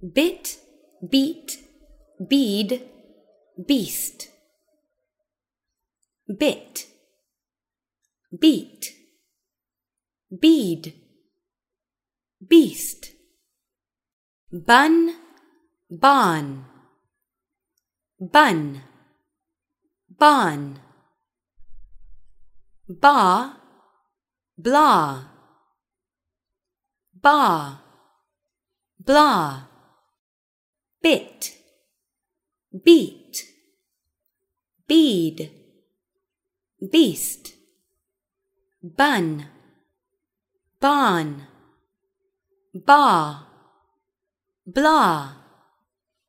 bit, beat, bead, beast. Bit, beat, bead, beast. Bun, bon, bun, bon. Ba, blah, ba, blah bit, beat, bead, beast, bun, bon, bar, blah.